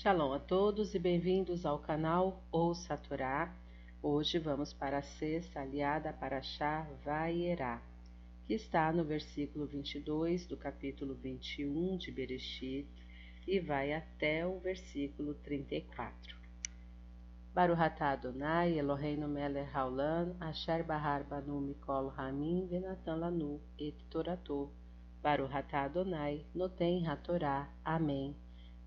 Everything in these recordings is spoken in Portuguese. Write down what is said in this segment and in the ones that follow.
Shalom a todos e bem-vindos ao canal Ouça a Torá. Hoje vamos para a sexta aliada para Shah Vaierá, que está no versículo 22 do capítulo 21 de Bereshit e vai até o versículo 34. Baruch atah Adonai Eloheinu melech haolam asher bahar banu mikol hamim venatan lanu et torato. Baruch atah Adonai noten hatorá. Amém.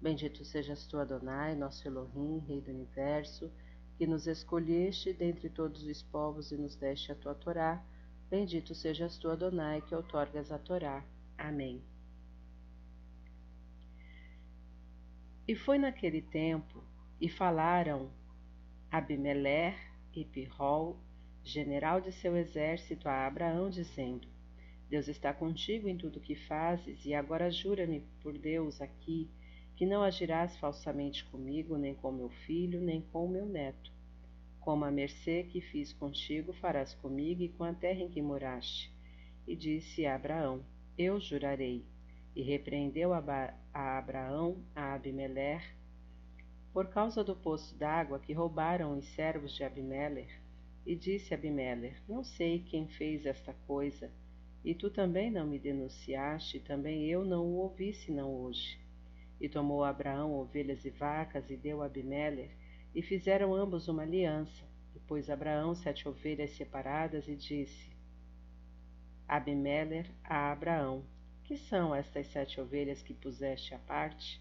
Bendito sejas tu, Adonai, nosso Elohim, Rei do Universo, que nos escolheste dentre todos os povos e nos deste a tua Torá. Bendito sejas tu, Adonai, que outorgas a Torá. Amém. E foi naquele tempo, e falaram Abimelech e Pirrol, general de seu exército, a Abraão, dizendo: Deus está contigo em tudo o que fazes, e agora jura-me por Deus aqui que não agirás falsamente comigo, nem com meu filho, nem com meu neto. Como a mercê que fiz contigo farás comigo e com a terra em que moraste. E disse a Abraão: Eu jurarei. E repreendeu a, Abraão a Abimelech por causa do poço d'água que roubaram os servos de Abimelech. E disse Abimelech: Não sei quem fez esta coisa, e tu também não me denunciaste, e também eu não o ouvi senão hoje. E tomou Abraão ovelhas e vacas e deu a Abimelech, e fizeram ambos uma aliança. E pôs Abraão sete ovelhas separadas e disse: Abimelech a Abraão: Que são estas sete ovelhas que puseste à parte?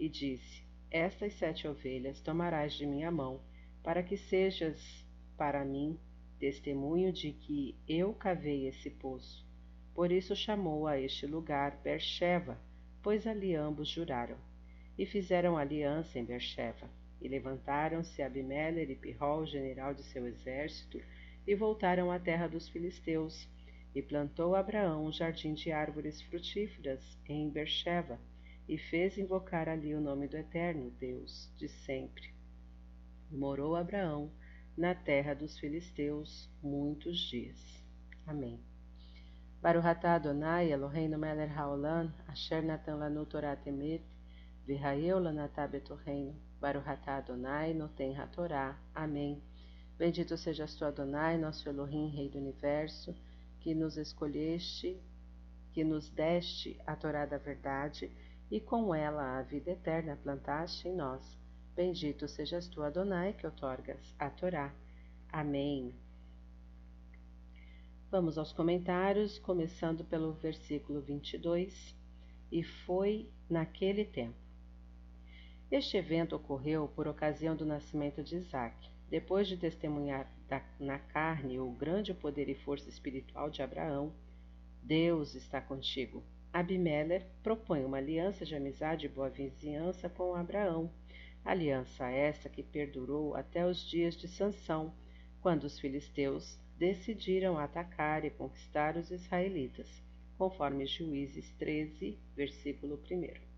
E disse: Estas sete ovelhas tomarás de minha mão, para que sejas para mim testemunho de que eu cavei esse poço. Por isso chamou a este lugar Bercheva, pois ali ambos juraram. E fizeram aliança em Bercheva. E levantaram-se Abimelech e Pirrol, general de seu exército, e voltaram à terra dos filisteus. E plantou Abraão um jardim de árvores frutíferas em Bercheva, e fez invocar ali o nome do Eterno, Deus, de sempre. Morou Abraão na terra dos filisteus muitos dias. Amém. Baruch atah Adonai Eloheinu melech haolam asher natan lanu Torah temet v'hayeu lanatah betorreino Baruch atah Adonai noten hatorá. Amém. Bendito sejas tu Adonai, nosso Elohim, Rei do Universo, que nos escolheste, que nos deste a Torá da verdade e com ela a vida eterna plantaste em nós. Bendito sejas tu Adonai, que outorgas a Torá. Amém. Vamos aos comentários, começando pelo versículo 22. E foi naquele tempo. Este evento ocorreu por ocasião do nascimento de Isaac. Depois de testemunhar da, na carne o grande poder e força espiritual de Abraão, Deus está contigo. Abimelech propõe uma aliança de amizade e boa vizinhança com Abraão. Aliança essa que perdurou até os dias de Sansão, quando os filisteus decidiram atacar e conquistar os israelitas, conforme Juízes 13, versículo 1.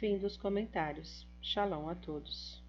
Fim dos comentários. Shalom a todos.